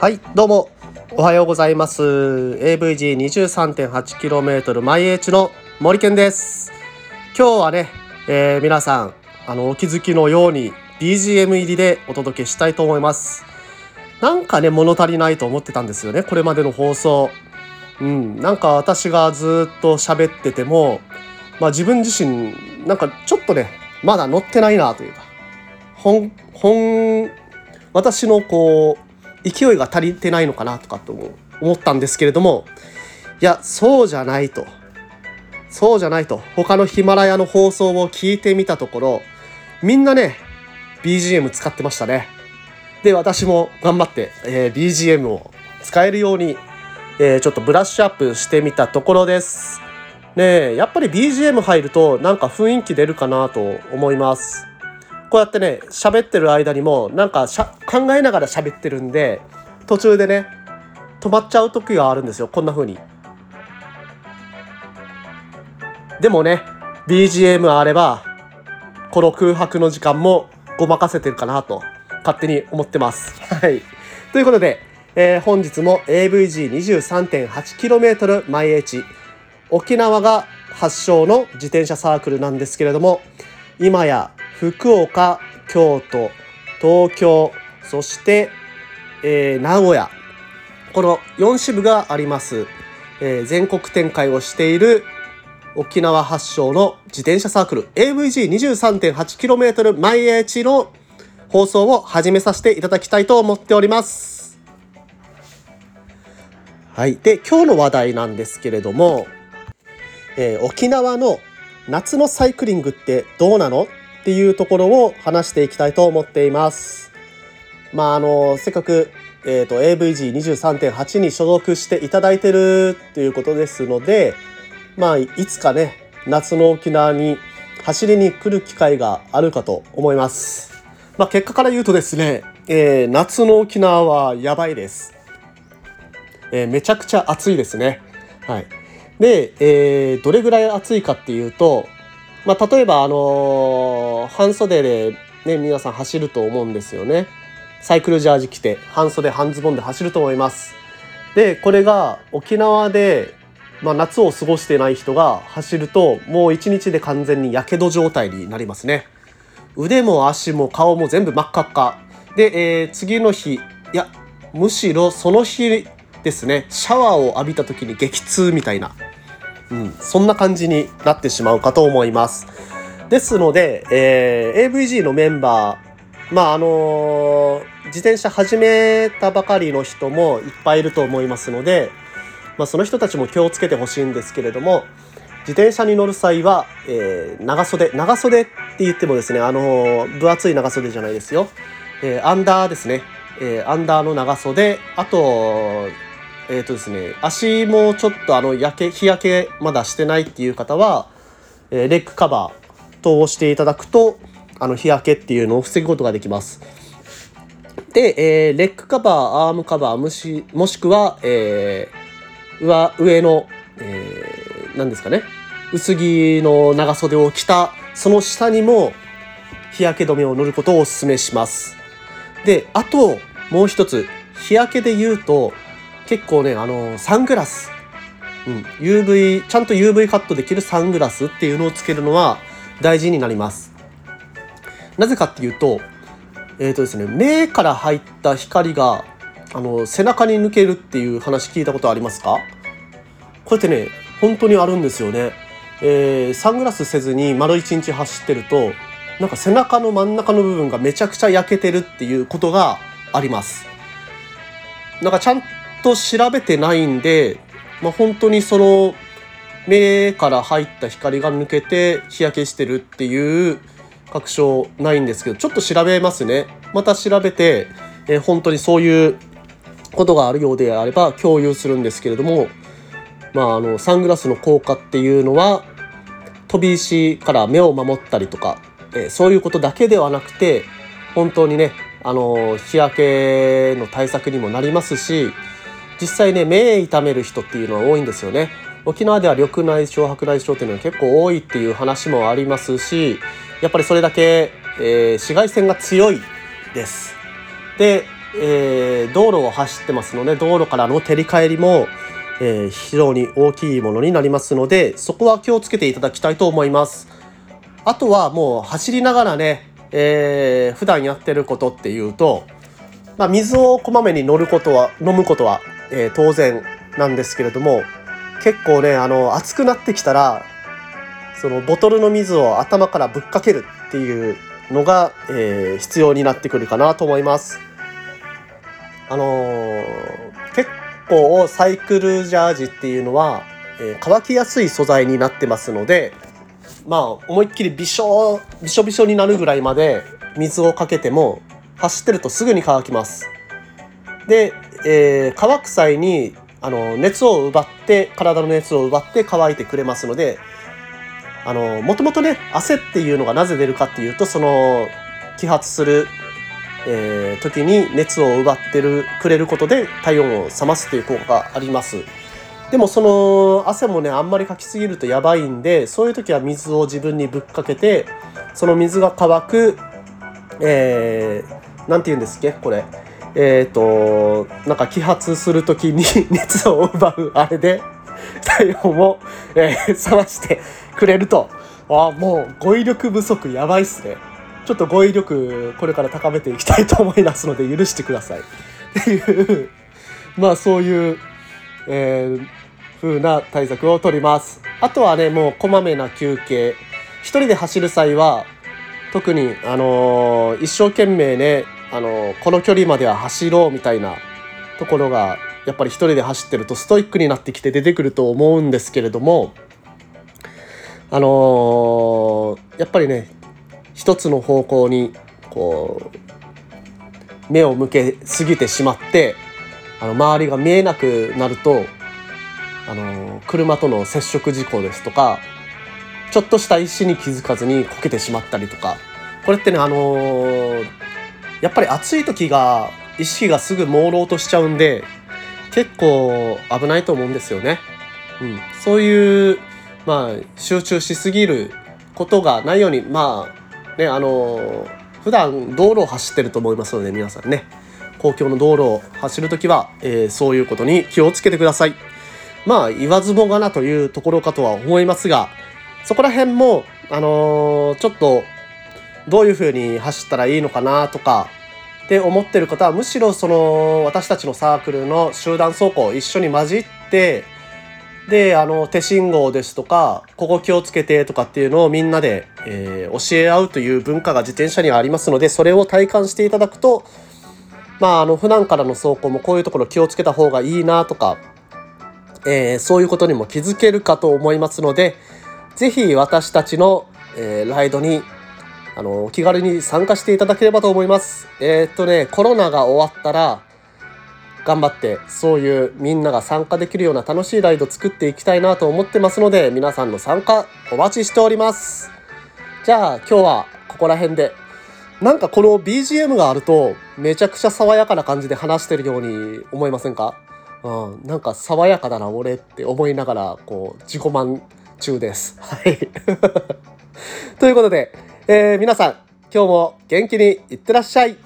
はいどうも。おはようございます。AVG23.8km 毎 H の森健です。今日はね、えー、皆さんあのお気づきのように BGM 入りでお届けしたいと思います。なんかね物足りないと思ってたんですよねこれまでの放送。うんなんか私がずっと喋っててもまあ自分自身なんかちょっとねまだ乗ってないなというか本本私のこう勢いが足りてないのかなとかと思ったんですけれどもいやそうじゃないとそうじゃないと他のヒマラヤの放送を聞いてみたところみんなね BGM 使ってましたね。で私も頑張って、えー、BGM を使えるように、えー、ちょっとブラッシュアップしてみたところです。ねやっぱり BGM 入るとなんか雰囲気出るかなと思いますこうやってね喋ってる間にもなんか考えながら喋ってるんで途中でね止まっちゃう時があるんですよこんな風にでもね BGM あればこの空白の時間もごまかせてるかなと勝手に思ってます。はい。ということで、えー、本日も AVG23.8km 毎 H 沖縄が発祥の自転車サークルなんですけれども今や福岡京都東京そして、えー、名古屋この4支部があります、えー、全国展開をしている沖縄発祥の自転車サークル AVG23.8km 毎 H の放送を始めさせていただきたいと思っております。はい。で、今日の話題なんですけれども、えー、沖縄の夏のサイクリングってどうなのっていうところを話していきたいと思っています。まあ、あの、せっかく、えっ、ー、と、AVG23.8 に所属していただいてるっていうことですので、まあ、いつかね、夏の沖縄に走りに来る機会があるかと思います。まあ、結果から言うとですね、えー、夏の沖縄はやばいです。えー、めちゃくちゃ暑いですね。はい。で、えー、どれぐらい暑いかっていうと、まあ、例えば、あのー、半袖でね、皆さん走ると思うんですよね。サイクルジャージ着て、半袖、半ズボンで走ると思います。で、これが沖縄でまあ、夏を過ごしてない人が走るともう一日で完全にやけど状態になりますね腕も足も顔も全部真っ赤っかで、えー、次の日いやむしろその日ですねシャワーを浴びた時に激痛みたいな、うん、そんな感じになってしまうかと思います。ですので、えー、AVG のメンバーまああのー、自転車始めたばかりの人もいっぱいいると思いますのでまあ、その人たちも気をつけてほしいんですけれども自転車に乗る際は、えー、長袖長袖って言ってもですねあの分厚い長袖じゃないですよ、えー、アンダーですね、えー、アンダーの長袖あとえっ、とですね足もちょっとあの焼け日焼けまだしてないっていう方は、えレッグカバーと押していただくとあの日焼けっていうのを防ぐことができます。で、えレッグカバーアームカバーもしもしくは、えー上上の、えー、何ですかね薄着の長袖を着たその下にも日焼け止めを塗ることをお勧めします。であともう一つ日焼けで言うと結構ねあのサングラス、うん、UV ちゃんと UV カットできるサングラスっていうのをつけるのは大事になります。なぜかっていうとえっ、ー、とですね目から入った光があの背中に抜けるっていう話聞いたことありますか？こうやってね本当にあるんですよね、えー、サングラスせずに丸一日走ってるとなんか背中の真ん中の部分がめちゃくちゃ焼けてるっていうことがあります。なんかちゃんと調べてないんで、まあ、本当にその目から入った光が抜けて日焼けしてるっていう確証ないんですけどちょっと調べますね。また調べて、えー、本当にそういうことがあるようであれば共有するんですけれども、まあ、あのサングラスの効果っていうのは飛び石から目を守ったりとか、えー、そういうことだけではなくて本当にねあの日焼けの対策にもなりますし実際ね目痛める人っていうのは多いんですよね。沖縄では緑内障白内障っていうのは結構多いっていう話もありますしやっぱりそれだけ、えー、紫外線が強いですで、えー、道路を走ってますので道路からの照り返りも、えー、非常に大きいものになりますのでそこは気をつけていただきたいと思いますあとはもう走りながらね、えー、普段やってることっていうと、まあ、水をこまめに乗ることは飲むことは、えー、当然なんですけれども結構ねあの暑くなってきたらそのボトルの水を頭からぶっかけるっていうのが、えー、必要になってくるかなと思います。あのー、結構サイクルジャージっていうのは、えー、乾きやすい素材になってますのでまあ思いっきりびしょびしょびしょになるぐらいまで水をかけても走ってるとすぐに乾きます。で、えー、乾く際にあの熱を奪って体の熱を奪って乾いてくれますのであのもともとね汗っていうのがなぜ出るかっていうとその揮発する、えー、時に熱を奪ってるくれることで体温を冷ますという効果があります。でもその汗もねあんまりかきすぎるとやばいんでそういう時は水を自分にぶっかけてその水が乾くえー、て言うんですっけこれ。えっ、ー、となんか揮発する時に 熱を奪うあれで体温を、えー、冷ましてくれると。あもう語彙力不足やばいっすね。ちょっと語彙力これから高めていきたいと思いますので許してください。っていうまあそういう、えー、風な対策を取ります。あとはねもうこまめな休憩。一人で走る際は特にあのー、一生懸命ねあのこの距離までは走ろうみたいなところがやっぱり一人で走ってるとストイックになってきて出てくると思うんですけれどもあのー、やっぱりね一つの方向にこう目を向けすぎてしまってあの周りが見えなくなるとあのー、車との接触事故ですとかちょっとした石に気づかずにこけてしまったりとかこれってねあのーやっぱり暑い時が意識がすぐ朦朧としちゃうんで結構危ないと思うんですよね。うん、そういうまあ集中しすぎることがないようにまあねあの普段道路を走ってると思いますので皆さんね公共の道路を走る時は、えー、そういうことに気をつけてください。まあ言わずもがなというところかとは思いますがそこら辺もあのー、ちょっとどういうふうに走ったらいいのかなとかって思ってる方はむしろその私たちのサークルの集団走行一緒に混じってであの手信号ですとかここ気をつけてとかっていうのをみんなで、えー、教え合うという文化が自転車にはありますのでそれを体感していただくとまああの普段からの走行もこういうところ気をつけた方がいいなとか、えー、そういうことにも気づけるかと思いますので是非私たちの、えー、ライドにあの、気軽に参加していただければと思います。えー、っとね、コロナが終わったら、頑張ってそういうみんなが参加できるような楽しいライド作っていきたいなと思ってますので皆さんの参加お待ちしております。じゃあ今日はここら辺で。なんかこの BGM があるとめちゃくちゃ爽やかな感じで話してるように思いませんか？うん、なんか爽やかだな俺って思いながらこう自己満中です。はい。ということでえー、皆さん今日も元気にいってらっしゃい。